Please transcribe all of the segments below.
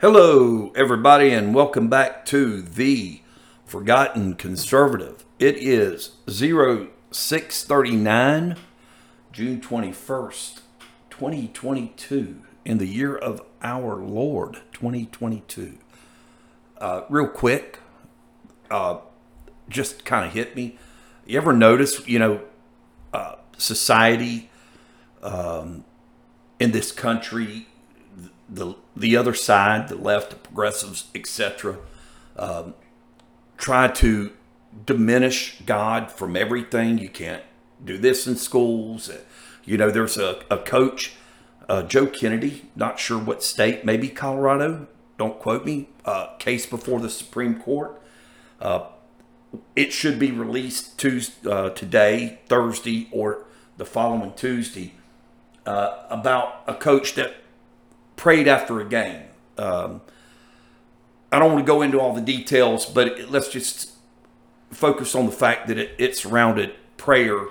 Hello, everybody, and welcome back to The Forgotten Conservative. It is 0639, June 21st, 2022, in the year of our Lord 2022. Uh, real quick, uh, just kind of hit me. You ever notice, you know, uh, society um, in this country the the other side, the left, the progressives, etc., um, try to diminish God from everything. You can't do this in schools. Uh, you know, there's a, a coach, uh, Joe Kennedy, not sure what state, maybe Colorado, don't quote me, uh, case before the Supreme Court. Uh, it should be released Tuesday, uh, today, Thursday, or the following Tuesday uh, about a coach that prayed after a game. Um, I don't want to go into all the details, but it, let's just focus on the fact that it, it surrounded prayer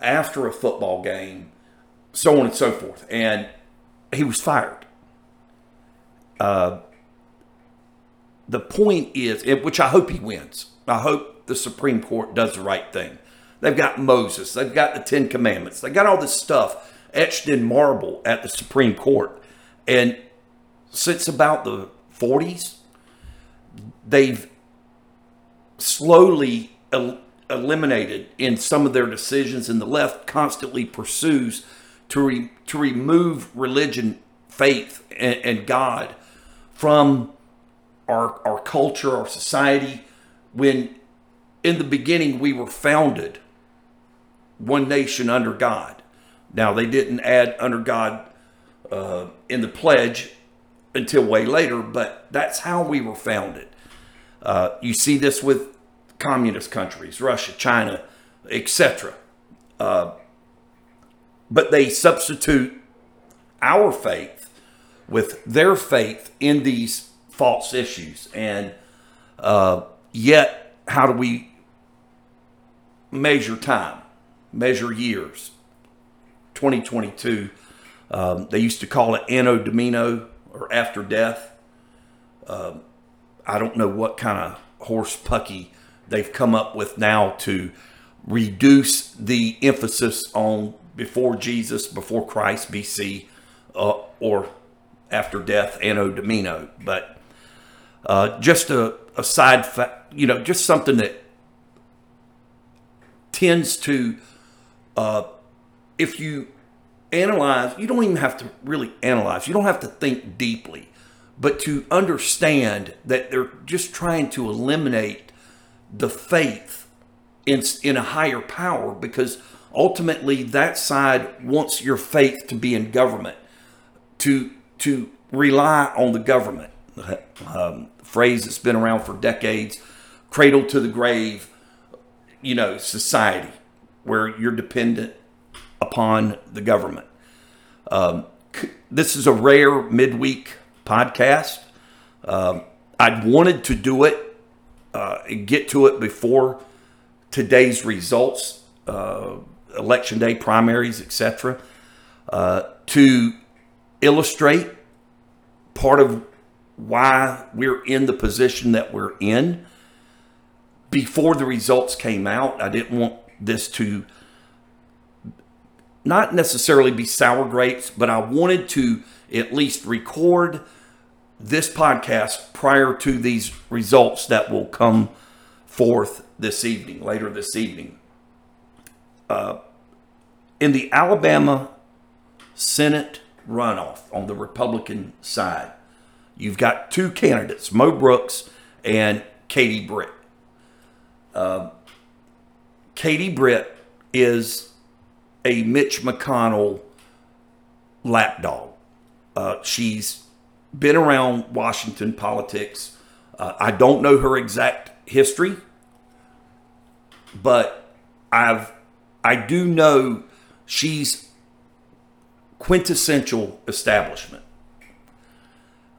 after a football game, so on and so forth. And he was fired. Uh, the point is, which I hope he wins. I hope the Supreme Court does the right thing. They've got Moses, they've got the Ten Commandments, they got all this stuff etched in marble at the Supreme Court. And since about the 40s, they've slowly el- eliminated in some of their decisions, and the left constantly pursues to re- to remove religion, faith, and, and God from our our culture, our society. When in the beginning we were founded one nation under God. Now they didn't add under God uh, in the pledge until way later, but that's how we were founded. Uh, you see this with communist countries, Russia, China, etc. Uh, but they substitute our faith with their faith in these false issues. And uh, yet, how do we measure time, measure years? 2022, um, they used to call it Anno Domino or after death. Um, I don't know what kind of horse pucky they've come up with now to reduce the emphasis on before Jesus, before Christ, BC, uh, or after death, Anno Domino. But uh, just a, a side fact, you know, just something that tends to, uh, if you analyze, you don't even have to really analyze, you don't have to think deeply, but to understand that they're just trying to eliminate the faith in, in a higher power because ultimately that side wants your faith to be in government, to, to rely on the government. Um, phrase that's been around for decades, cradle to the grave, you know, society where you're dependent upon the government. Um, this is a rare midweek podcast. Um, I'd wanted to do it uh, get to it before today's results, uh, election day primaries, etc., uh, to illustrate part of why we're in the position that we're in. Before the results came out, I didn't want this to not necessarily be sour grapes, but I wanted to at least record this podcast prior to these results that will come forth this evening, later this evening. Uh, in the Alabama Senate runoff on the Republican side, you've got two candidates, Mo Brooks and Katie Britt. Uh, Katie Britt is a Mitch McConnell lapdog. Uh, she's been around Washington politics. Uh, I don't know her exact history, but I've I do know she's quintessential establishment.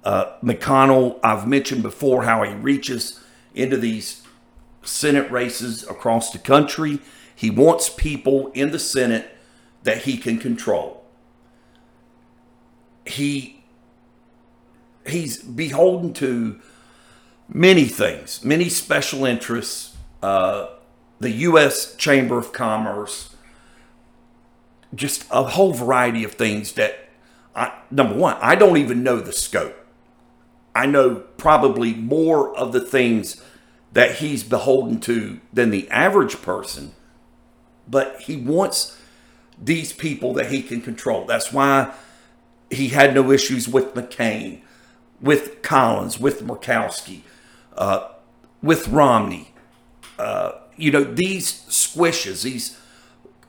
Uh, McConnell, I've mentioned before how he reaches into these Senate races across the country. He wants people in the Senate that he can control. He he's beholden to many things, many special interests, uh, the U.S. Chamber of Commerce, just a whole variety of things that, I, number one, I don't even know the scope. I know probably more of the things that he's beholden to than the average person, but he wants these people that he can control. That's why he had no issues with McCain, with Collins, with Murkowski, uh, with Romney. Uh, you know, these squishes, these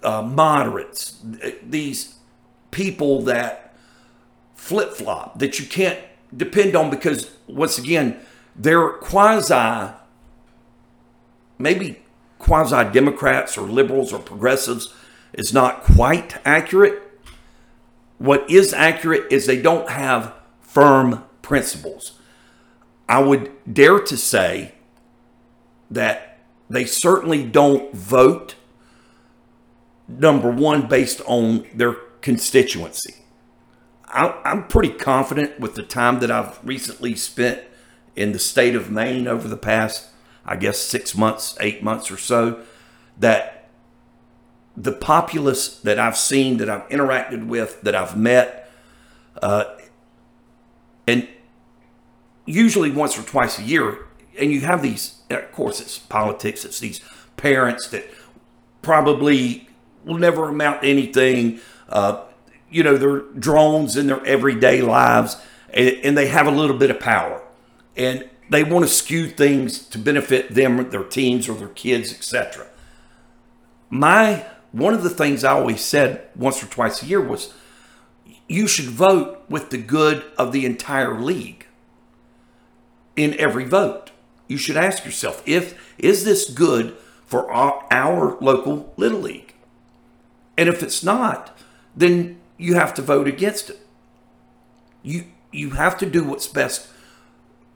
uh, moderates, these people that flip flop that you can't depend on because, once again, they're quasi, maybe quasi Democrats or liberals or progressives is not quite accurate. What is accurate is they don't have firm principles. I would dare to say that they certainly don't vote, number one, based on their constituency. I'm pretty confident with the time that I've recently spent in the state of Maine over the past, I guess, six months, eight months or so, that the populace that I've seen, that I've interacted with, that I've met, uh, and usually once or twice a year, and you have these, of course, it's politics, it's these parents that probably will never amount to anything. Uh, you know, they're drones in their everyday lives, and, and they have a little bit of power. And they want to skew things to benefit them, their teens, or their kids, etc. My one of the things I always said once or twice a year was you should vote with the good of the entire league in every vote. You should ask yourself if is this good for our, our local little league? And if it's not, then you have to vote against it. You you have to do what's best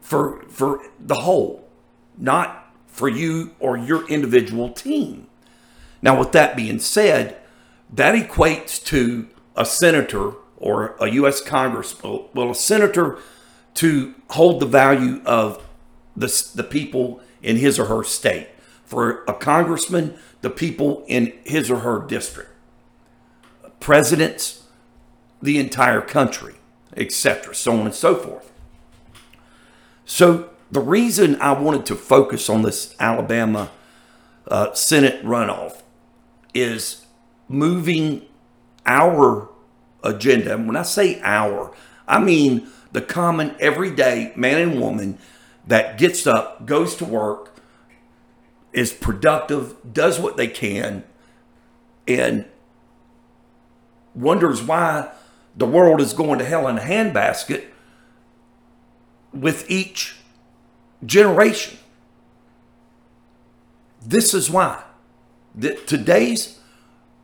for for the whole, not for you or your individual team. Now, with that being said, that equates to a senator or a U.S. Congress, well, a senator to hold the value of the, the people in his or her state. For a congressman, the people in his or her district. Presidents, the entire country, etc., so on and so forth. So, the reason I wanted to focus on this Alabama uh, Senate runoff is moving our agenda. And when I say our, I mean the common everyday man and woman that gets up, goes to work, is productive, does what they can, and wonders why the world is going to hell in a handbasket with each generation. This is why. The, today's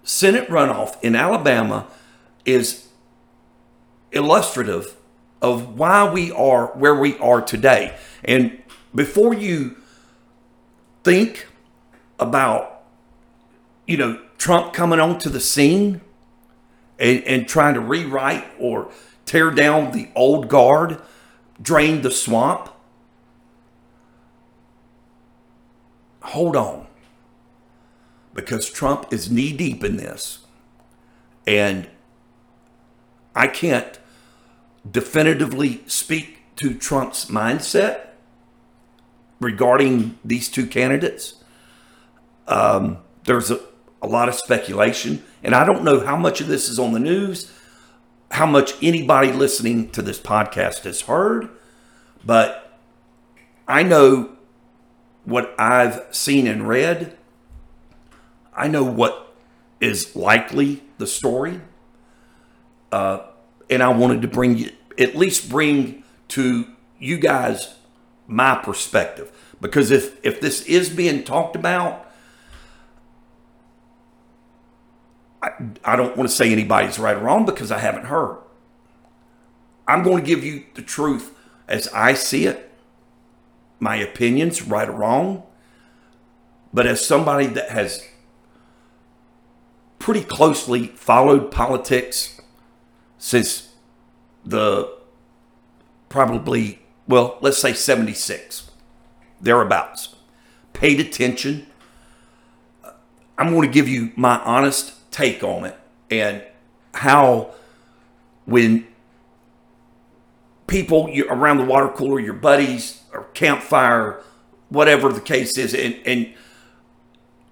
Senate runoff in Alabama is illustrative of why we are where we are today. And before you think about, you know, Trump coming onto the scene and, and trying to rewrite or tear down the old guard, drain the swamp, hold on. Because Trump is knee deep in this. And I can't definitively speak to Trump's mindset regarding these two candidates. Um, there's a, a lot of speculation, and I don't know how much of this is on the news, how much anybody listening to this podcast has heard, but I know what I've seen and read. I know what is likely the story. Uh, and I wanted to bring you, at least bring to you guys my perspective. Because if, if this is being talked about, I, I don't want to say anybody's right or wrong because I haven't heard. I'm going to give you the truth as I see it, my opinions, right or wrong. But as somebody that has pretty closely followed politics since the probably, well, let's say 76, thereabouts. Paid attention. I'm going to give you my honest take on it and how when people around the water cooler, your buddies, or campfire, whatever the case is, and, and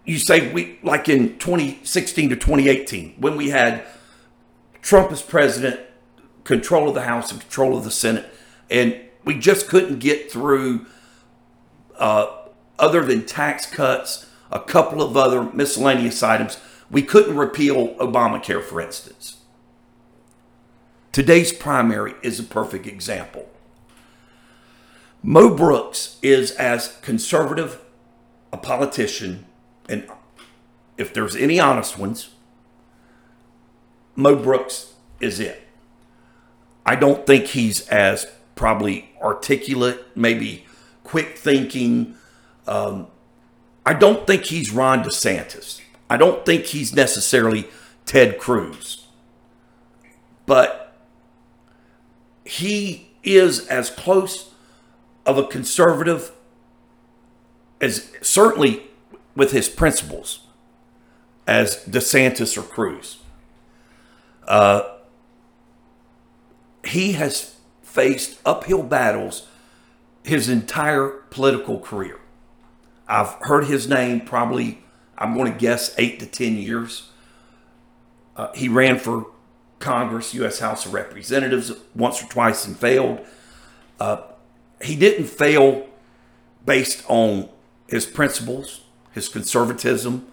you say we like in 2016 to 2018 when we had Trump as president, control of the House and control of the Senate, and we just couldn't get through. Uh, other than tax cuts, a couple of other miscellaneous items, we couldn't repeal Obamacare, for instance. Today's primary is a perfect example. Mo Brooks is as conservative a politician, and if there's any honest ones, Mo Brooks is it. I don't think he's as probably articulate, maybe quick thinking. Um, I don't think he's Ron DeSantis. I don't think he's necessarily Ted Cruz. But he is as close of a conservative as certainly with his principles as DeSantis or Cruz. Uh, he has faced uphill battles his entire political career. I've heard his name probably, I'm going to guess, eight to 10 years. Uh, he ran for Congress, U.S. House of Representatives once or twice and failed. Uh, he didn't fail based on his principles, his conservatism,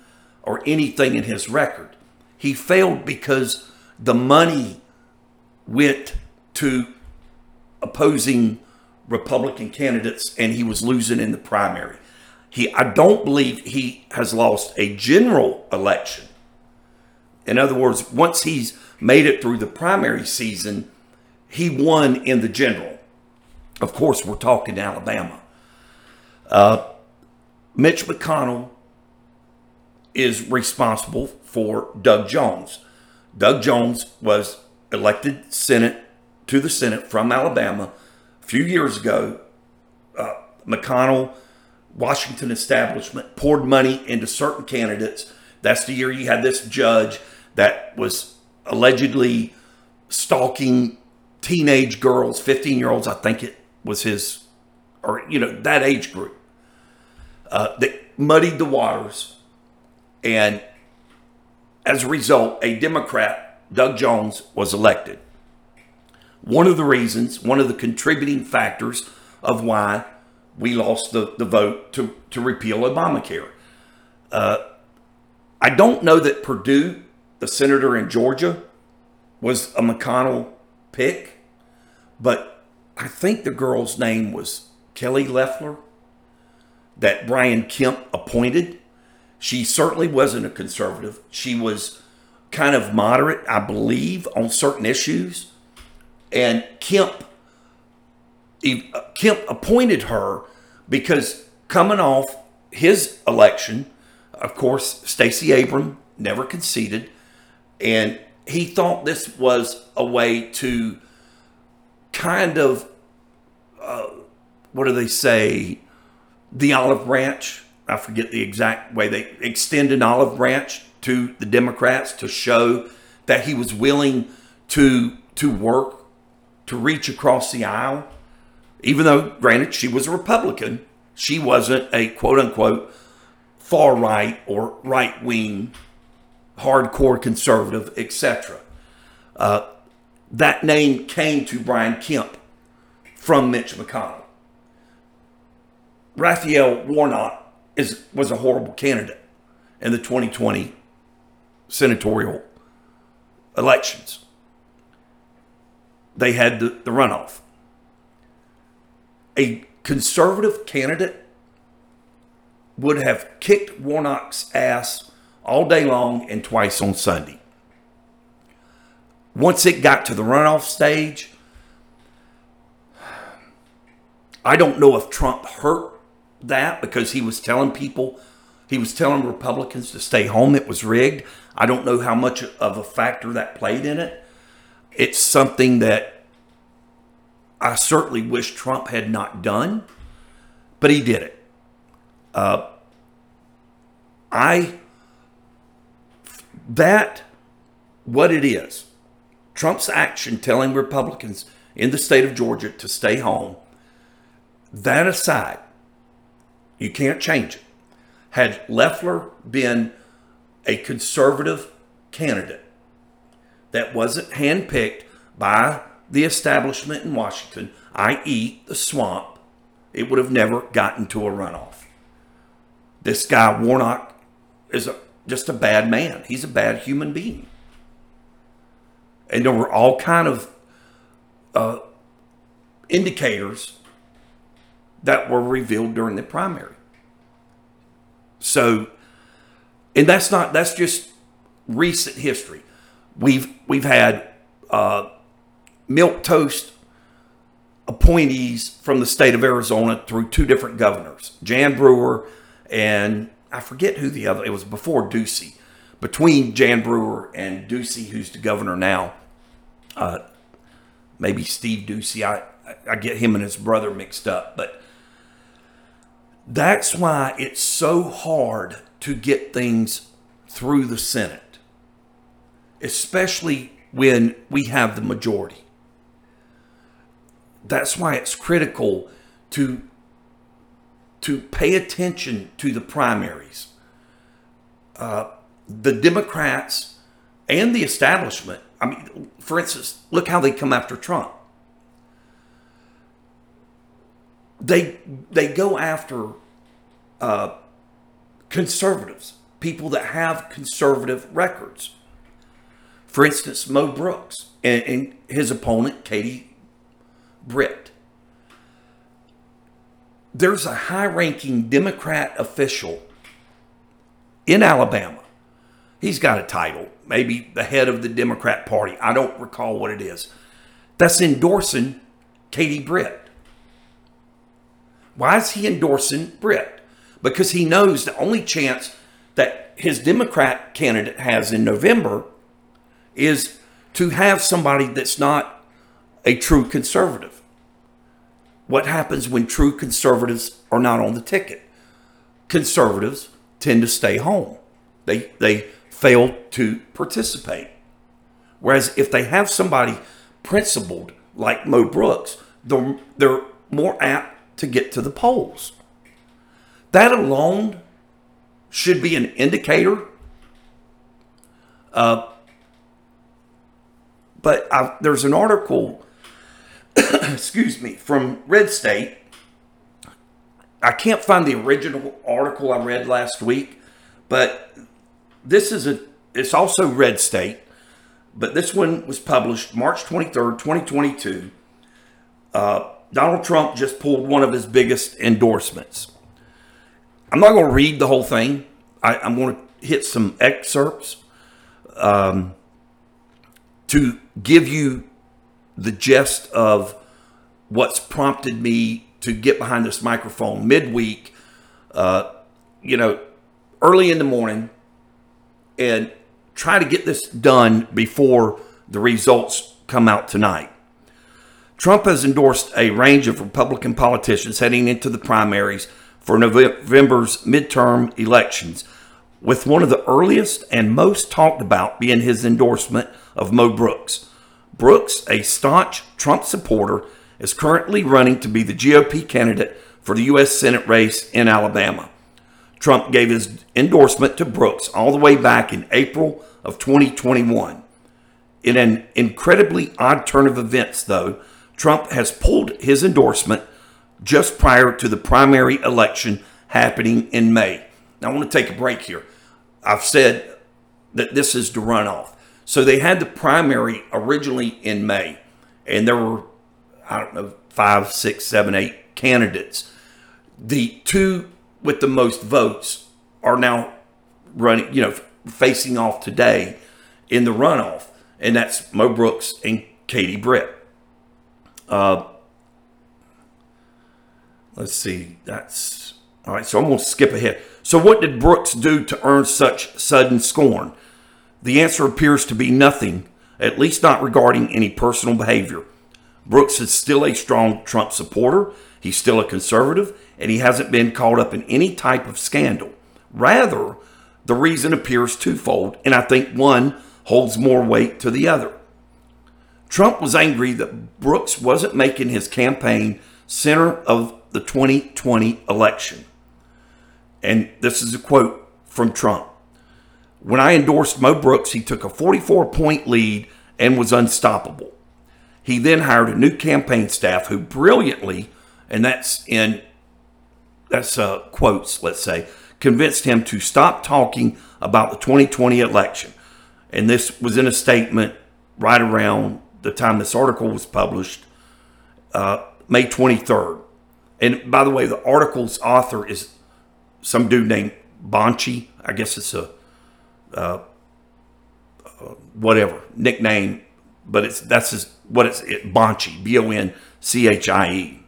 or anything in his record. He failed because the money went to opposing Republican candidates and he was losing in the primary. He I don't believe he has lost a general election. In other words, once he's made it through the primary season, he won in the general. Of course, we're talking Alabama. Uh, Mitch McConnell is responsible for Doug Jones. Doug Jones was elected Senate to the Senate from Alabama a few years ago. Uh, McConnell, Washington establishment poured money into certain candidates. That's the year you had this judge that was allegedly stalking teenage girls, 15 year olds, I think it was his, or, you know, that age group. Uh, that muddied the waters. And as a result, a Democrat, Doug Jones, was elected. One of the reasons, one of the contributing factors of why we lost the, the vote to, to repeal Obamacare. Uh, I don't know that Perdue, the senator in Georgia, was a McConnell pick, but I think the girl's name was Kelly Loeffler that Brian Kemp appointed. She certainly wasn't a conservative. She was kind of moderate, I believe, on certain issues. And Kemp, Kemp appointed her because coming off his election, of course, Stacey Abram never conceded, and he thought this was a way to kind of, uh, what do they say, the olive branch. I forget the exact way they extend an olive branch to the Democrats to show that he was willing to to work to reach across the aisle. Even though, granted, she was a Republican, she wasn't a quote unquote far right or right wing, hardcore conservative, etc. Uh, that name came to Brian Kemp from Mitch McConnell. Raphael Warnock is was a horrible candidate in the 2020 senatorial elections. They had the, the runoff. A conservative candidate would have kicked Warnock's ass all day long and twice on Sunday. Once it got to the runoff stage, I don't know if Trump hurt that because he was telling people, he was telling Republicans to stay home. It was rigged. I don't know how much of a factor that played in it. It's something that I certainly wish Trump had not done, but he did it. Uh, I, that, what it is, Trump's action telling Republicans in the state of Georgia to stay home, that aside, you can't change it. Had Loeffler been a conservative candidate that wasn't handpicked by the establishment in Washington, i.e., the swamp, it would have never gotten to a runoff. This guy, Warnock, is a, just a bad man. He's a bad human being. And there were all kind of uh, indicators that were revealed during the primary. So, and that's not that's just recent history. We've we've had uh, milquetoast appointees from the state of Arizona through two different governors, Jan Brewer and I forget who the other. It was before Ducey, between Jan Brewer and Ducey, who's the governor now. Uh, maybe Steve Ducey. I I get him and his brother mixed up, but that's why it's so hard to get things through the Senate, especially when we have the majority. That's why it's critical to to pay attention to the primaries. Uh, the Democrats and the establishment. I mean, for instance, look how they come after Trump. They they go after uh, conservatives, people that have conservative records. For instance, Mo Brooks and, and his opponent, Katie Britt. There's a high ranking Democrat official in Alabama. He's got a title, maybe the head of the Democrat Party. I don't recall what it is. That's endorsing Katie Britt. Why is he endorsing Britt? Because he knows the only chance that his Democrat candidate has in November is to have somebody that's not a true conservative. What happens when true conservatives are not on the ticket? Conservatives tend to stay home. They they fail to participate. Whereas if they have somebody principled like Mo Brooks, they're, they're more apt to get to the polls. That alone should be an indicator. Uh, but i there's an article, excuse me, from Red State. I can't find the original article I read last week, but this is a, it's also Red State, but this one was published March 23rd, 2022. Uh, Donald Trump just pulled one of his biggest endorsements. I'm not going to read the whole thing. I, am going to hit some excerpts um, to give you the gist of what's prompted me to get behind this microphone midweek. Uh, you know, early in the morning, and try to get this done before the results come out tonight. Trump has endorsed a range of Republican politicians heading into the primaries for November's midterm elections, with one of the earliest and most talked about being his endorsement of Mo Brooks. Brooks, a staunch Trump supporter, is currently running to be the GOP candidate for the U.S. Senate race in Alabama. Trump gave his endorsement to Brooks all the way back in April of 2021. In an incredibly odd turn of events, though, Trump has pulled his endorsement just prior to the primary election happening in May. Now, I want to take a break here. I've said that this is the runoff. So they had the primary originally in May, and there were, I don't know, five, six, seven, eight candidates. The two with the most votes are now running, you know, facing off today in the runoff, and that's Mo Brooks and Katie Britt. Uh, let's see, that's all right. So I'm going to skip ahead. So, what did Brooks do to earn such sudden scorn? The answer appears to be nothing, at least not regarding any personal behavior. Brooks is still a strong Trump supporter. He's still a conservative, and he hasn't been caught up in any type of scandal. Rather, the reason appears twofold, and I think one holds more weight to the other. Trump was angry that Brooks wasn't making his campaign center of the 2020 election. And this is a quote from Trump. When I endorsed Mo Brooks, he took a 44 point lead and was unstoppable. He then hired a new campaign staff who brilliantly, and that's in that's uh, quotes, let's say, convinced him to stop talking about the 2020 election. And this was in a statement right around the time this article was published, uh, May 23rd. And by the way, the article's author is some dude named Bonchie. I guess it's a uh, uh, whatever nickname, but it's that's his, what it's it, Bonchie, B O N C H I E.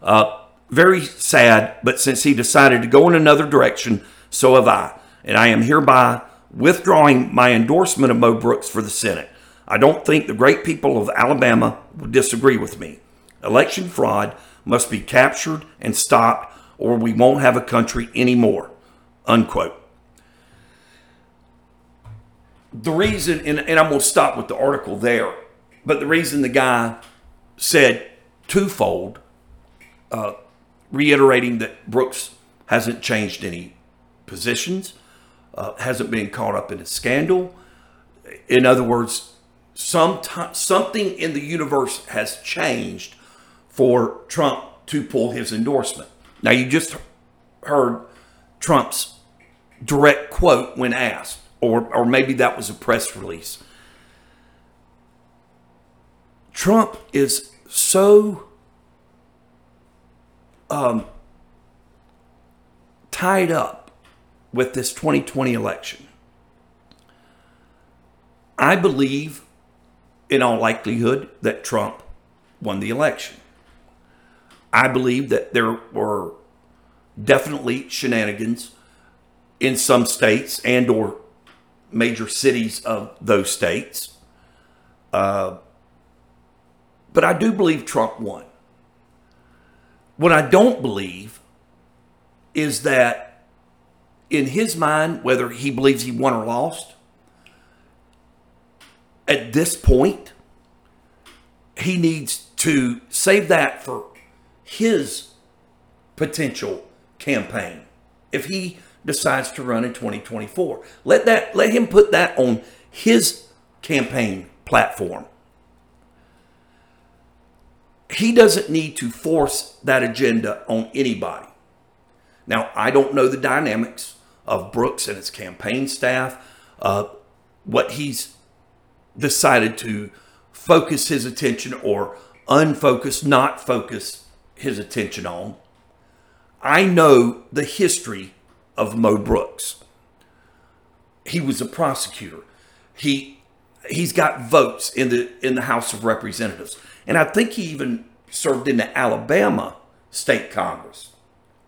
Uh, very sad, but since he decided to go in another direction, so have I. And I am hereby withdrawing my endorsement of Mo Brooks for the Senate. I don't think the great people of Alabama would disagree with me. Election fraud must be captured and stopped, or we won't have a country anymore. Unquote. The reason, and, and I'm going to stop with the article there, but the reason the guy said twofold, uh, reiterating that Brooks hasn't changed any positions, uh, hasn't been caught up in a scandal. In other words, some something in the universe has changed for Trump to pull his endorsement. Now, you just heard Trump's direct quote when asked, or, or maybe that was a press release. Trump is so um, tied up with this 2020 election. I believe, in all likelihood, that Trump won the election. I believe that there were definitely shenanigans in some states and or major cities of those states. Uh, but I do believe Trump won. What I don't believe is that in his mind, whether he believes he won or lost, at this point, he needs to save that for his potential campaign if he decides to run in 2024. Let that let him put that on his campaign platform. He doesn't need to force that agenda on anybody. Now, I don't know the dynamics of Brooks and his campaign staff, uh, what he's decided to focus his attention or unfocus, not focus his attention on. I know the history of Mo Brooks. He was a prosecutor. He he's got votes in the in the House of Representatives, and I think he even served in the Alabama State Congress.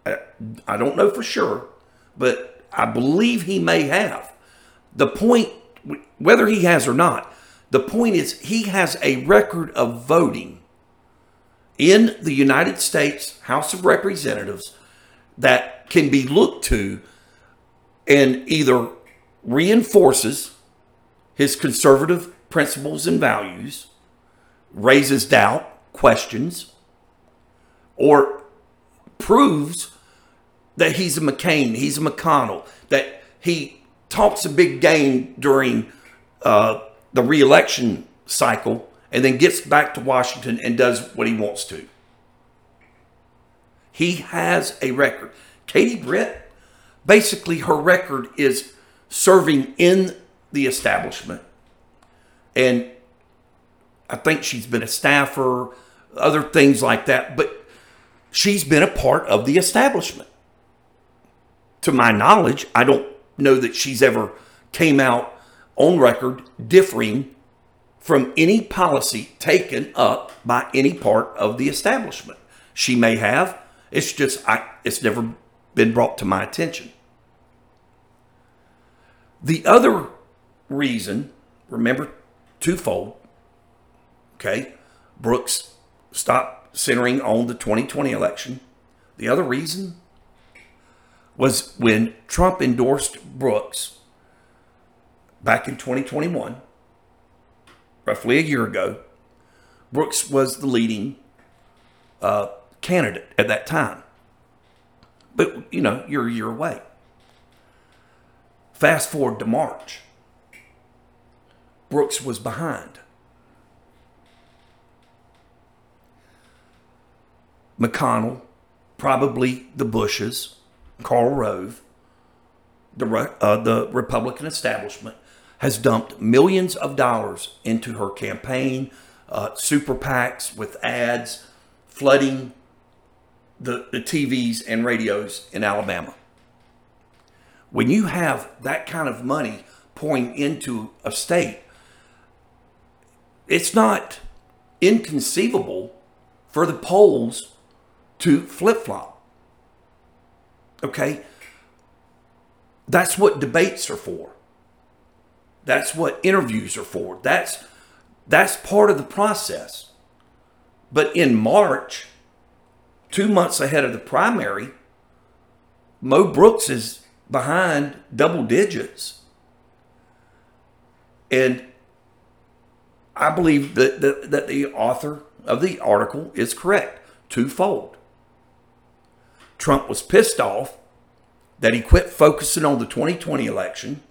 I, I don't know for sure, but I believe he may have. The point, whether he has or not, the point is he has a record of voting in the United States House of Representatives that can be looked to and either reinforces his conservative principles and values, raises doubt, questions, or proves that he's a McCain, he's a McConnell, that he talks a big game during uh, the reelection cycle and then gets back to Washington and does what he wants to. He has a record. Katie Britt, basically, her record is serving in the establishment. And I think she's been a staffer, other things like that, but she's been a part of the establishment. To my knowledge, I don't know that she's ever came out on record differing from any policy taken up by any part of the establishment. She may have. It's just I, it's never been brought to my attention. The other reason, remember, twofold. Okay, Brooks stopped centering on the 2020 election. The other reason was when Trump endorsed Brooks back in 2021 roughly a year ago, Brooks was the leading uh, candidate at that time. But, you know, you're a year away. Fast forward to March. Brooks was behind. McConnell, probably the Bushes, Karl Rove, the, uh, the Republican establishment has dumped millions of dollars into her campaign, uh, super PACs with ads, flooding the, the TVs and radios in Alabama. When you have that kind of money pouring into a state, it's not inconceivable for the polls to flip flop. Okay? That's what debates are for. That's what interviews are for. That's that's part of the process. But in March, two months ahead of the primary, Mo Brooks is behind double digits. And I believe that, that, that the author of the article is correct, twofold. Trump was pissed off that he quit focusing on the 2020 election,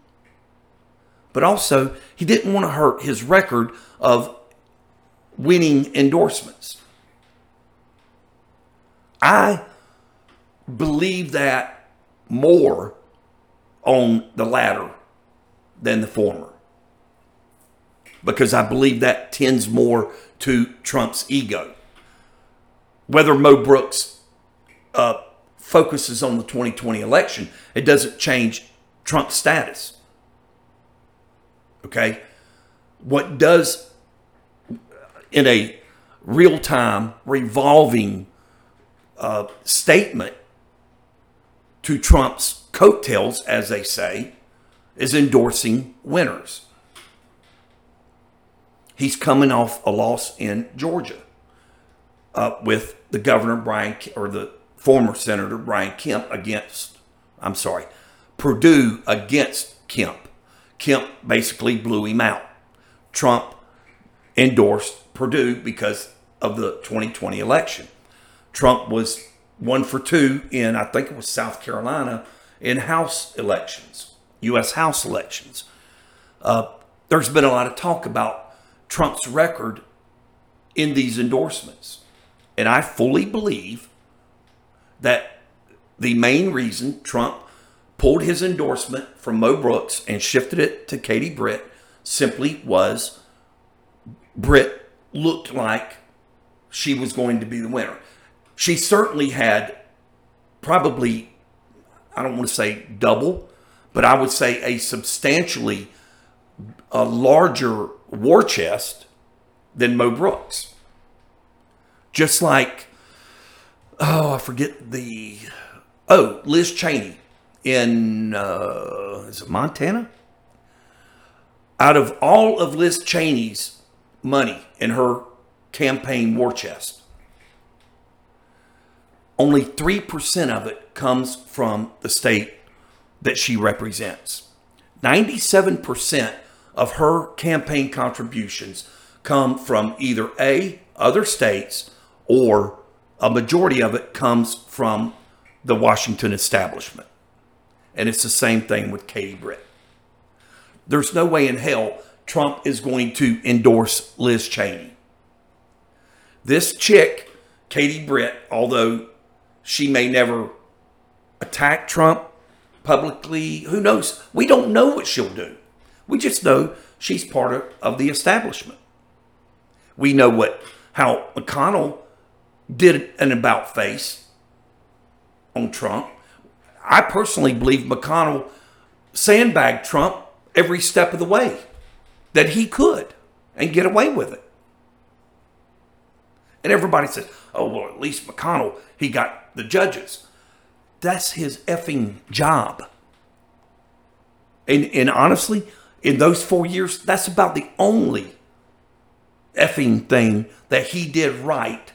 but also he didn't want to hurt his record of winning endorsements. I believe that more on the latter than the former because I believe that tends more to Trump's ego. Whether Mo Brooks uh, focuses on the 2020 election, it doesn't change Trump's status. Okay? What does, in a real time, revolving uh, statement to Trump's coattails, as they say, is endorsing winners. He's coming off a loss in Georgia uh, with the governor Brian or the former senator Brian Kemp against. I'm sorry, Perdue against Kemp. Kemp basically blew him out. Trump endorsed Perdue because of the 2020 election. Trump was one for two in, I think it was South Carolina, in House elections, U.S. House elections. Uh, there's been a lot of talk about Trump's record in these endorsements. And I fully believe that the main reason Trump pulled his endorsement from Mo Brooks and shifted it to Katie Britt simply was Britt looked like she was going to be the winner. She certainly had probably, I don't want to say double, but I would say a substantially a larger war chest than Mo Brooks. Just like, oh, I forget the, oh, Liz Cheney in, uh, is it Montana? Out of all of Liz Cheney's money in her campaign war chest, only 3% of it comes from the state that she represents. 97% of her campaign contributions come from either A, other states, or a majority of it comes from the Washington establishment. And it's the same thing with Katie Britt. There's no way in hell Trump is going to endorse Liz Cheney. This chick, Katie Britt, although she may never attack Trump publicly, who knows? We don't know what she'll do. We just know she's part of, of the establishment. We know what how McConnell did an about face on Trump. I personally believe McConnell sandbagged Trump every step of the way that he could and get away with it. And everybody says, oh, well, at least McConnell, he got the judges. That's his effing job. And, and honestly, in those four years, that's about the only effing thing that he did right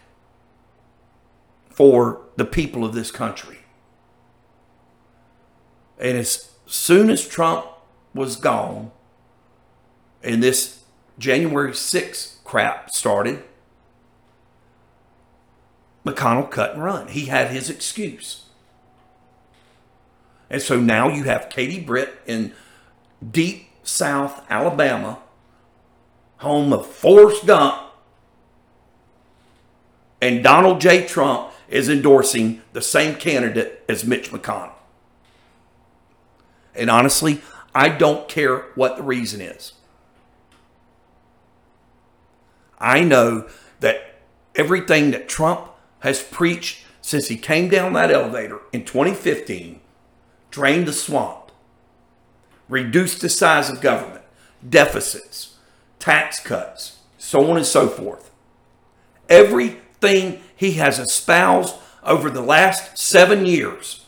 for the people of this country. And as soon as Trump was gone and this January 6th crap started, McConnell cut and run. He had his excuse. And so now you have Katie Britt in deep South Alabama, home of Forrest Gump, and Donald J. Trump is endorsing the same candidate as Mitch McConnell. And honestly, I don't care what the reason is. I know that everything that Trump has preached since he came down that elevator in 2015 drained the swamp reduced the size of government, deficits, tax cuts, so on and so forth. everything he has espoused over the last seven years.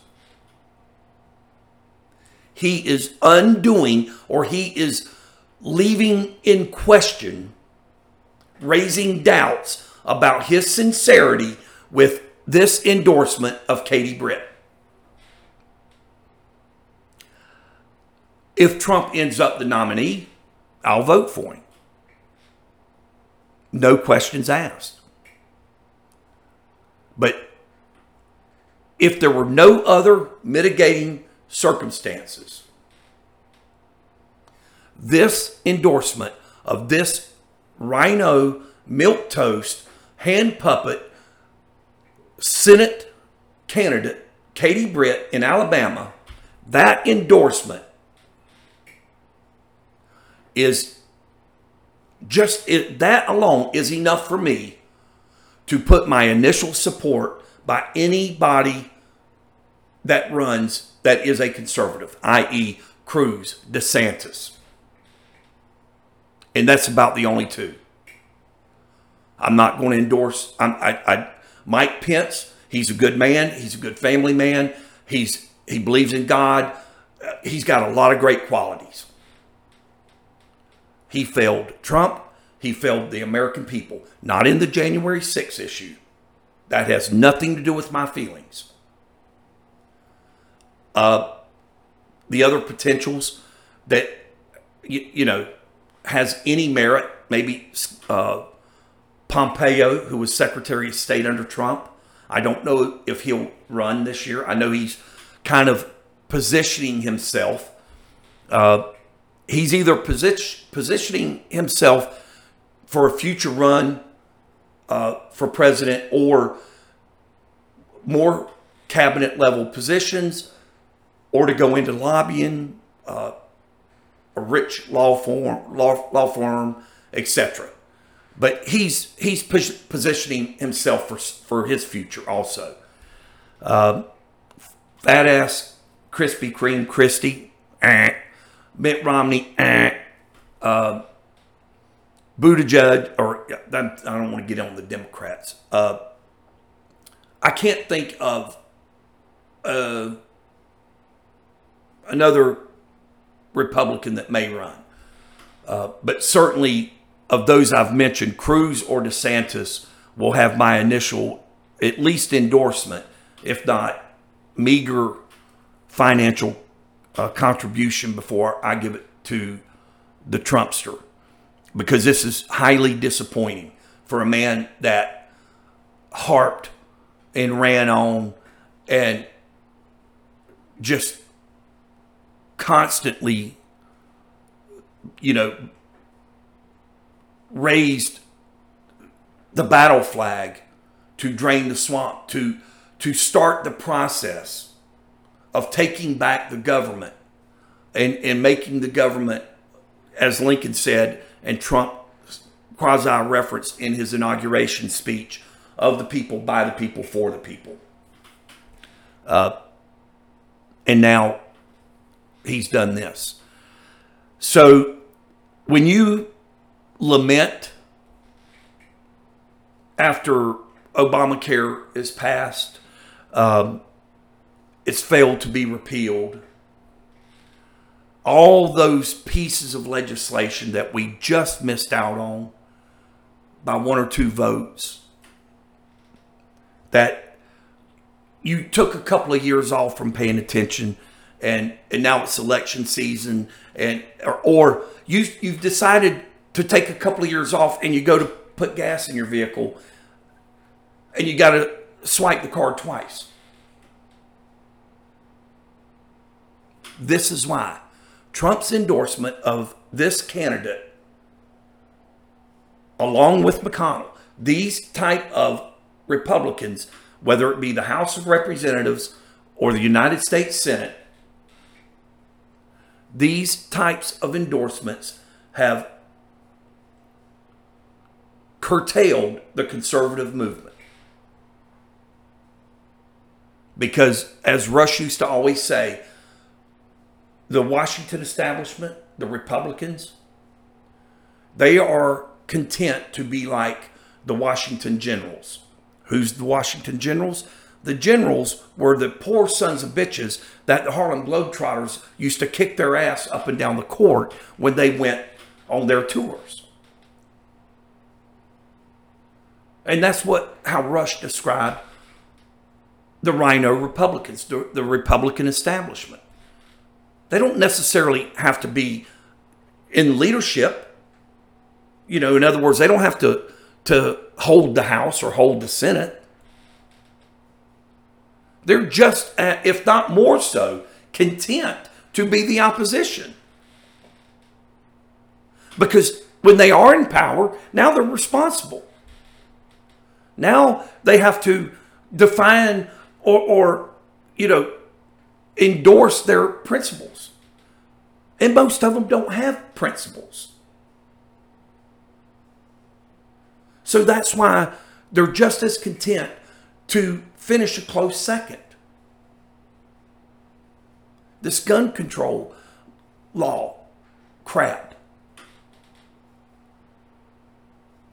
He is undoing or he is leaving in question, raising doubts about his sincerity with this endorsement of Katie Britt. If Trump ends up the nominee, I'll vote for him. No questions asked. But if there were no other mitigating circumstances, this endorsement of this rhino milquetoast hand puppet Senate candidate Katie Britt in Alabama, that endorsement is just it, that alone is enough for me to put my initial support by anybody that runs that is a conservative, i.e., Cruz, DeSantis. And that's about the only two. I'm not going to endorse. I'm, I, I, Mike Pence. He's a good man. He's a good family man. He's he believes in God. Uh, He's got a lot of great qualities. He failed Trump. He failed the American people. Not in the January 6th issue. That has nothing to do with my feelings. Uh, the other potentials that you, you know has any merit, maybe uh, Pompeo, who was Secretary of State under Trump. I don't know if he'll run this year. I know he's kind of positioning himself. Uh, he's either position, positioning himself for a future run uh, for president or more cabinet level positions or to go into lobbying, uh, a rich law firm, law, law firm, etc. But he's he's pos- positioning himself for for his future also. Um, fat ass Krispy Kreme Christie, eh. Mitt Romney, eh. Uh, Buttigieg, or I don't want to get on the Democrats. Uh, I can't think of uh, another Republican that may run. Uh, but certainly, of those I've mentioned, Cruz or DeSantis will have my initial, at least endorsement, if not meager financial uh, contribution before I give it to the Trumpster. Because this is highly disappointing for a man that harped and ran on and just constantly, you know, raised the battle flag to drain the swamp, to to start the process of taking back the government and, and making the government, as Lincoln said, and Trump quasi referenced in his inauguration speech, of the people, by the people, for the people. Uh, and now he's done this. So when you lament after Obamacare is passed, um, it's failed to be repealed. All those pieces of legislation that we just missed out on by one or two votes, that you took a couple of years off from paying attention and and now it's election season and or, or you you've decided to take a couple of years off and you go to put gas in your vehicle and you got to swipe the card twice. This is why Trump's endorsement of this candidate along with McConnell, these type of Republicans, whether it be the House of Representatives or the United States Senate, these types of endorsements have curtailed the conservative movement. Because, as Rush used to always say, the Washington establishment, the Republicans, they are content to be like the Washington Generals. Who's the Washington Generals? The Generals were the poor sons of bitches that the Harlem Globetrotters used to kick their ass up and down the court when they went on their tours. And that's what how Rush described the Rhino Republicans, the, the Republican establishment. They don't necessarily have to be in leadership. You know, in other words, they don't have to to hold the House or hold the Senate. They're just, uh, if not more so, content to be the opposition. Because when they are in power, now they're responsible. Now they have to define or, or you know, endorse their principles. And most of them don't have principles. So that's why they're just as content to finish a close second. This gun control law crap.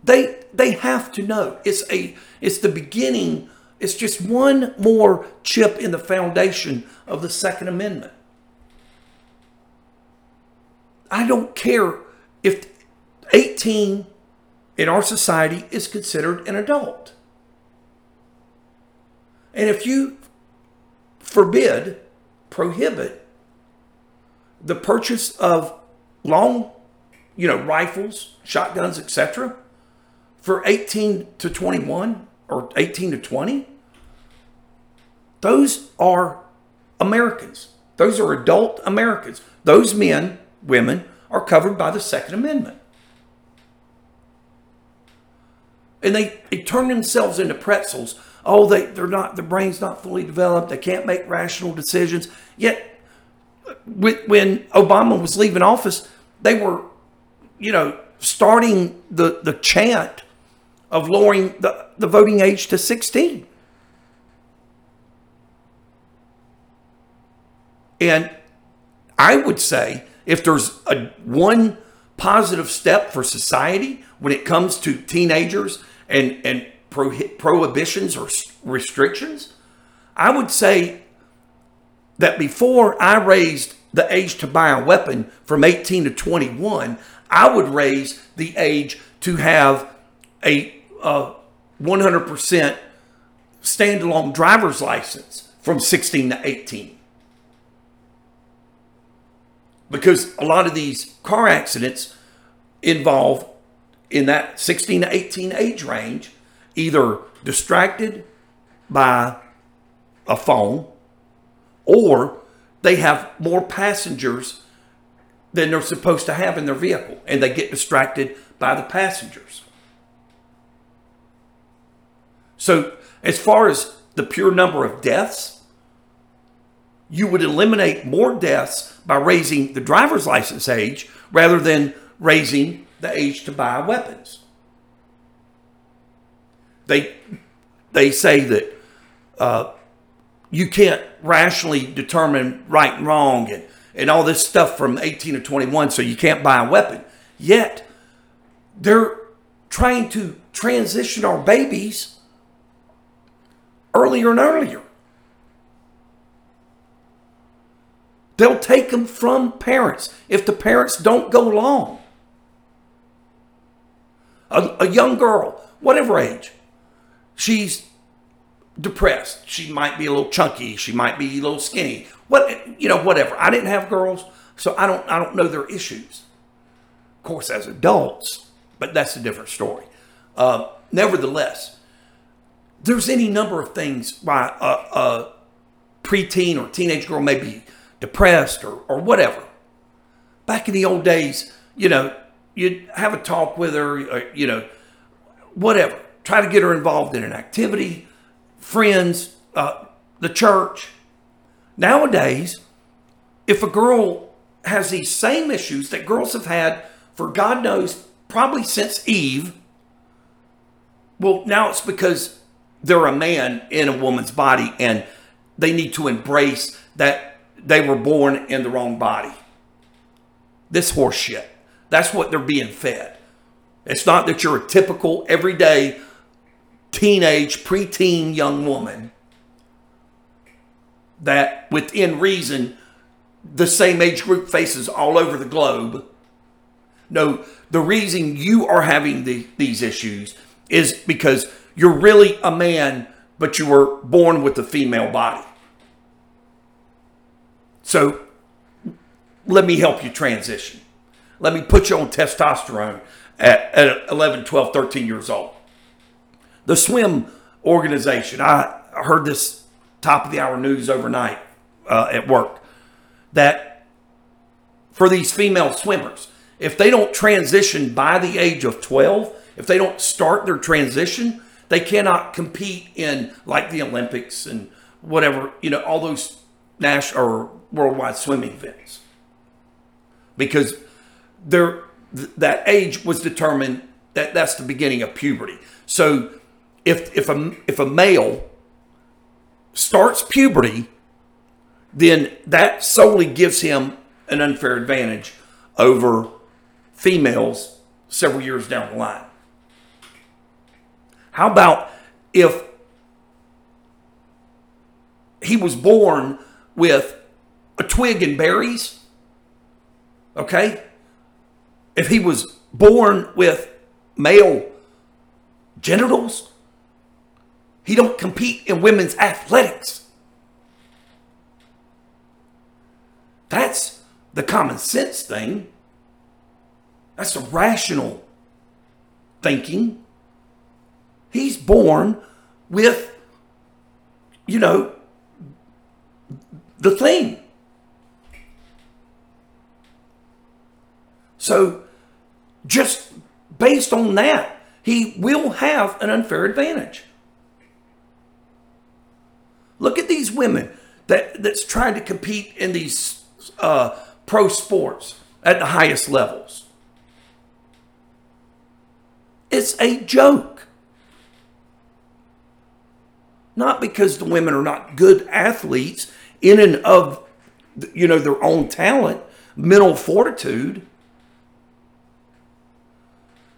They they have to know. It's a it's the beginning, it's just one more chip in the foundation of the Second Amendment. I don't care if 18 in our society is considered an adult. And if you forbid, prohibit the purchase of long, you know, rifles, shotguns, etc., for 18 to 21 or 18 to 20, those are Americans. Those are adult Americans. Those men, women, are covered by the Second Amendment. And they, they turn themselves into pretzels. Oh, they, they're not, their brain's not fully developed. They can't make rational decisions. Yet, when Obama was leaving office, they were, you know, starting the, the chant of lowering the, the voting age to 16. And I would say if there's a one positive step for society when it comes to teenagers and, and prohibitions or restrictions, I would say that before I raised the age to buy a weapon from 18 to 21, I would raise the age to have a, a 100% standalone driver's license from 16 to 18. Because a lot of these car accidents involve in that 16 to 18 age range either distracted by a phone or they have more passengers than they're supposed to have in their vehicle and they get distracted by the passengers. So, as far as the pure number of deaths, you would eliminate more deaths by raising the driver's license age rather than raising the age to buy weapons. They they say that uh, you can't rationally determine right and wrong and, and all this stuff from 18 to 21, so you can't buy a weapon. Yet they're trying to transition our babies earlier and earlier. They'll take them from parents if the parents don't go along. A, a young girl, whatever age, she's depressed. She might be a little chunky. She might be a little skinny. What you know, whatever. I didn't have girls, so I don't I don't know their issues. Of course, as adults, but that's a different story. Uh, nevertheless, there's any number of things why a, a preteen or teenage girl may be depressed or, or whatever. Back in the old days, you know, you'd have a talk with her, or, you know, whatever. Try to get her involved in an activity, friends, uh, the church. Nowadays, if a girl has these same issues that girls have had for God knows probably since Eve, well, now it's because they're a man in a woman's body and they need to embrace that they were born in the wrong body. This horseshit. That's what they're being fed. It's not that you're a typical everyday teenage, preteen young woman that within reason the same age group faces all over the globe. No, the reason you are having the, these issues is because you're really a man, but you were born with a female body. So let me help you transition. Let me put you on testosterone at, at 11, 12, 13 years old. The swim organization, I heard this top of the hour news overnight uh, at work that for these female swimmers, if they don't transition by the age of 12, if they don't start their transition, they cannot compete in like the Olympics and whatever, you know, all those national or worldwide swimming events. Because there that age was determined that that's the beginning of puberty. So if if a if a male starts puberty, then that solely gives him an unfair advantage over females several years down the line. How about if he was born with a twig and berries? Okay? If he was born with male genitals, he don't compete in women's athletics. That's the common sense thing. That's the rational thinking. He's born with, you know, the thing. So, just based on that, he will have an unfair advantage. Look at these women that, that's trying to compete in these uh, pro sports at the highest levels. It's a joke. Not because the women are not good athletes in and of you know their own talent, mental fortitude.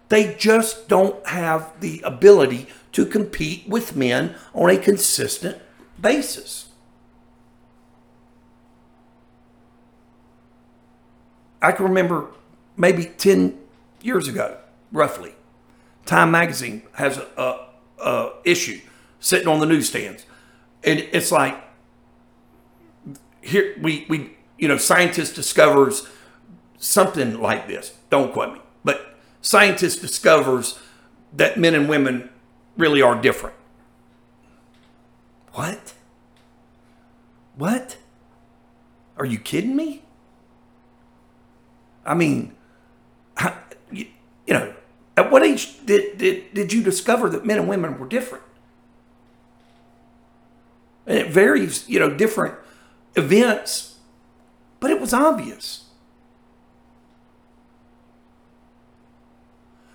They just don't have the ability to compete with men on a consistent basis. I can remember maybe 10 years ago, roughly, Time Magazine has a, a, a issue sitting on the newsstands. And it's like, here we, we, you know, scientist discovers something like this. Don't quote me. But scientist discovers that men and women really are different. What? What? Are you kidding me? I mean, you, you know, at what age did, did, did you discover that men and women were different? And it varies, you know, different events, but it was obvious.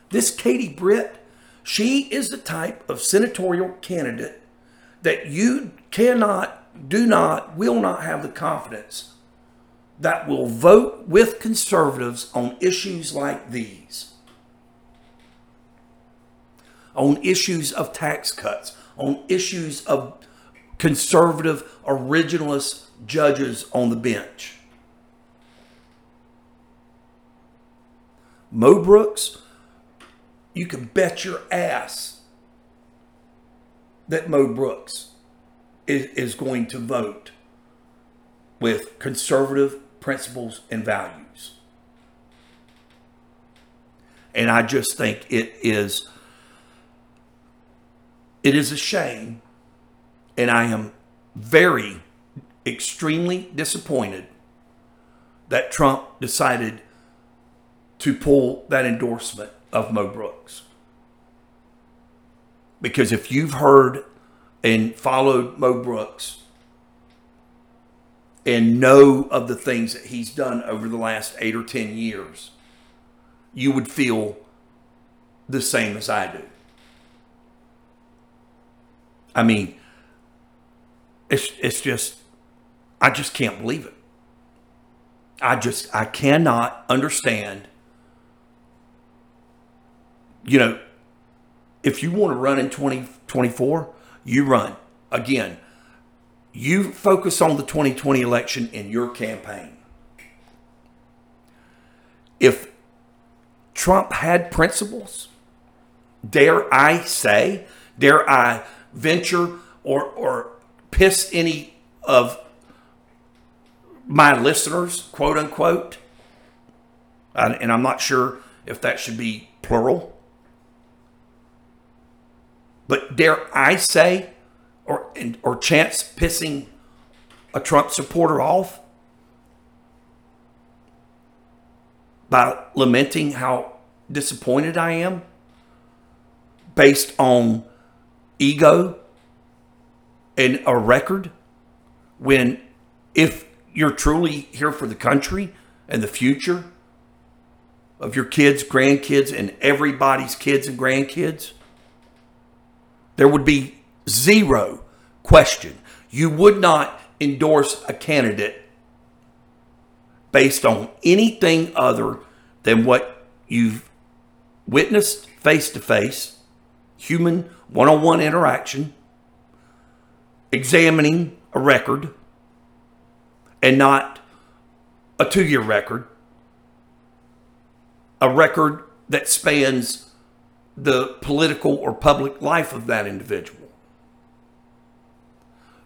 This Katie Britt, she is the type of senatorial candidate that you cannot, do not, will not have the confidence that will vote with conservatives on issues like these. On issues of tax cuts, on issues of conservative originalist judges on the bench. Mo Brooks, you can bet your ass that Mo Brooks is, is going to vote with conservative principles and values. And I just think it is it is a shame and I am very extremely disappointed that Trump decided to pull that endorsement of Mo Brooks. Because if you've heard and followed Mo Brooks and know of the things that he's done over the last eight or 10 years, you would feel the same as I do. I mean, it's, it's just, I just can't believe it. I just, I cannot understand you know, if you want to run in 2024, you run. Again, you focus on the 2020 election in your campaign. If Trump had principles, dare I say, dare I venture or, or piss any of my listeners, quote unquote, and I'm not sure if that should be plural, but dare I say, or or chance pissing a Trump supporter off by lamenting how disappointed I am based on ego and a record when if you're truly here for the country and the future of your kids, grandkids, and everybody's kids and grandkids, there would be zero question. You would not endorse a candidate based on anything other than what you've witnessed face to face, human one on one interaction, examining a record, and not a two year record, a record that spans the political or public life of that individual,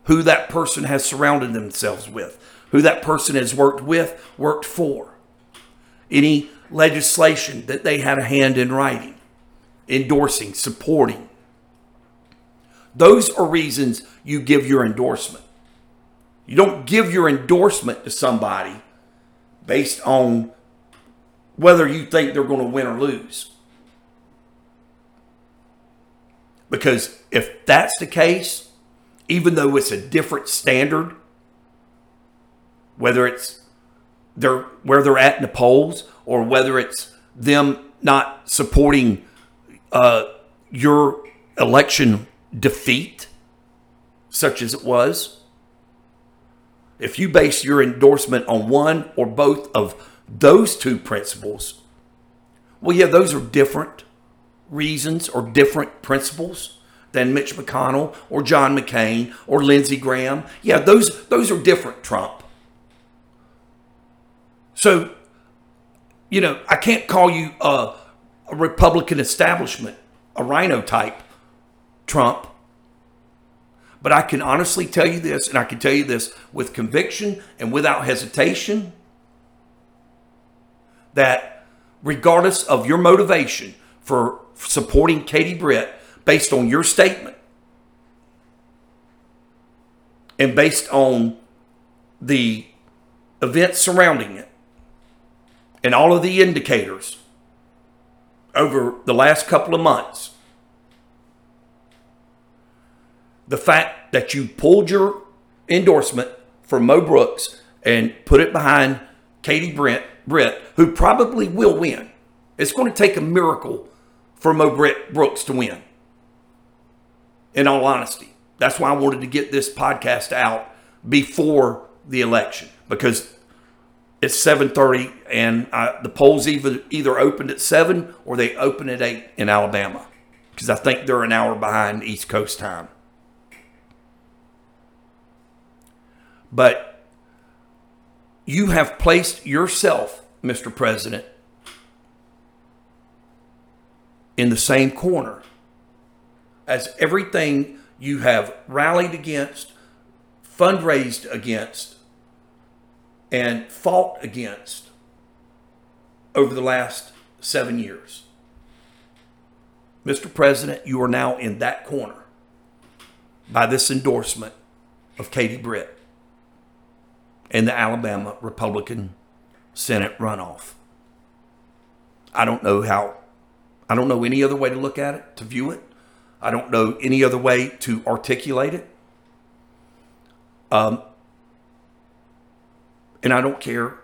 who that person has surrounded themselves with, who that person has worked with, worked for, any legislation that they had a hand in writing, endorsing, supporting. Those are reasons you give your endorsement. You don't give your endorsement to somebody based on whether you think they're going to win or lose. Because if that's the case, even though it's a different standard, whether it's they're, where they're at in the polls or whether it's them not supporting uh, your election defeat, such as it was, if you base your endorsement on one or both of those two principles, well, yeah, those are different reasons or different principles than Mitch McConnell or John McCain or Lindsey Graham. Yeah, those those are different, Trump. So, you know, I can't call you a, a Republican establishment, a rhino type, Trump. But I can honestly tell you this, and I can tell you this with conviction and without hesitation that regardless of your motivation for supporting Katie Britt based on your statement and based on the events surrounding it and all of the indicators over the last couple of months, the fact that you pulled your endorsement for Mo Brooks and put it behind Katie Brent, Britt, who probably will win. It's going to take a miracle for Mo Brooks to win. In all honesty, that's why I wanted to get this podcast out before the election because it's 7:30 and I, the polls either either opened at 7 or they open at 8 in Alabama because I think they're an hour behind East Coast time. But you have placed yourself, Mr. President, in the same corner as everything you have rallied against, fundraised against, and fought against over the last seven years. Mr. President, you are now in that corner by this endorsement of Katie Britt in the Alabama Republican Senate runoff. I don't know how, I don't know any other way to look at it, to view it. I don't know any other way to articulate it. Um, and I don't care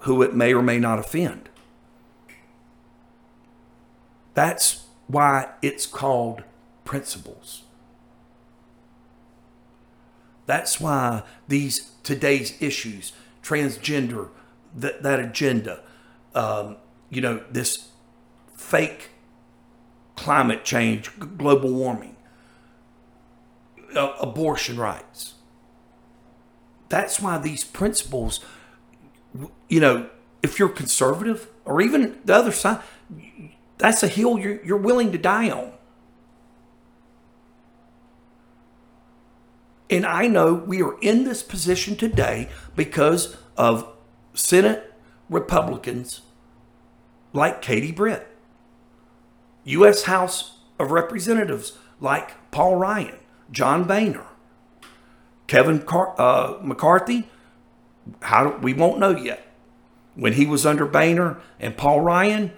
who it may or may not offend. That's why it's called principles. That's why these today's issues, transgender, that, that agenda, um, you know, this fake climate change, global warming, uh, abortion rights. That's why these principles, you know, if you're conservative or even the other side, that's a hill you're, you're willing to die on. And I know we are in this position today because of Senate Republicans like Katie Britt, U.S. House of Representatives like Paul Ryan, John Boehner, Kevin Car- uh, McCarthy. How do, we won't know yet. When he was under Boehner and Paul Ryan,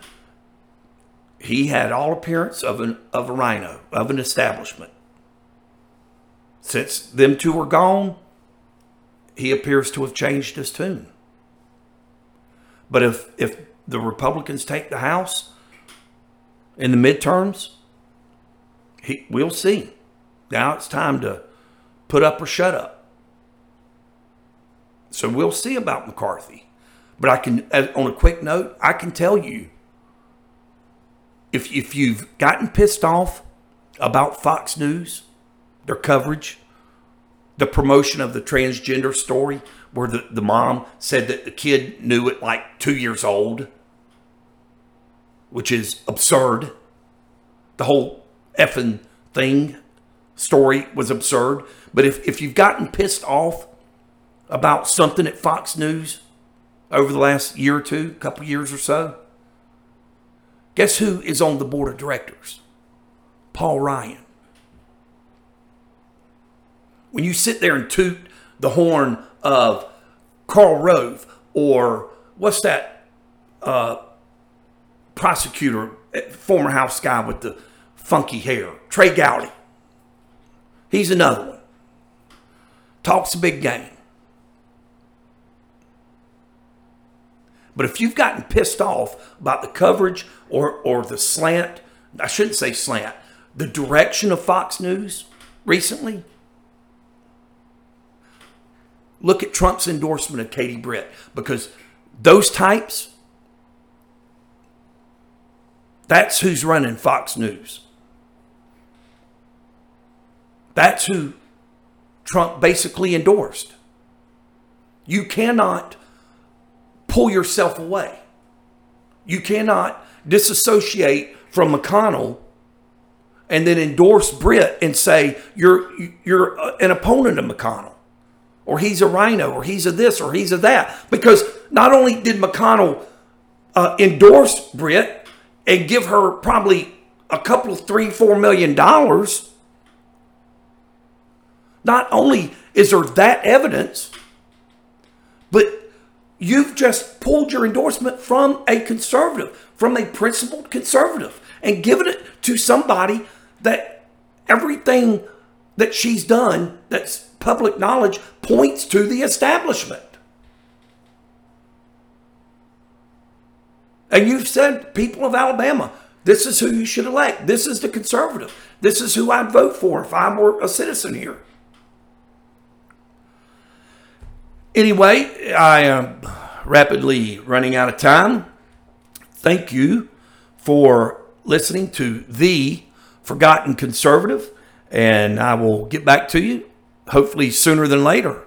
he had all appearance of an of a rhino of an establishment. Since them two are gone, he appears to have changed his tune. But if if the Republicans take the House in the midterms, he, we'll see. Now it's time to put up or shut up. So we'll see about McCarthy. But I can, as- on a quick note, I can tell you if, if you've gotten pissed off about Fox News, their coverage, the promotion of the transgender story, where the, the mom said that the kid knew it like two years old, which is absurd. The whole effing thing story was absurd. But if, if you've gotten pissed off about something at Fox News over the last year or two, couple years or so, guess who is on the board of directors? Paul Ryan. When you sit there and toot the horn of Karl Rove or what's that uh, prosecutor, eh, former House guy with the funky hair, Trey Gowdy. He's another one. Talks a big game. But if you've gotten pissed off about the coverage or, or the slant, I shouldn't say slant, the direction of Fox News recently, look at Trump's endorsement of Katie Britt because those types, that's who's running Fox News. That's who Trump basically endorsed. You cannot pull yourself away. You cannot disassociate from McConnell and then endorse Britt and say you're you're an opponent of McConnell or he's a rhino or he's a this or he's a that because not only did McConnell uh, endorse Britt and give her probably a couple of three four million dollars not only is there that evidence but you've just pulled your endorsement from a conservative, from a principled conservative, and given it to somebody that everything that she's done that's public knowledge points to the establishment. And you've said, people of Alabama, this is who you should elect. This is the conservative. This is who I'd vote for if I were a citizen here. Anyway, I am rapidly running out of time. Thank you for listening to The Forgotten Conservative, and I will get back to you hopefully sooner than later.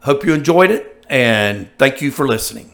Hope you enjoyed it, and thank you for listening.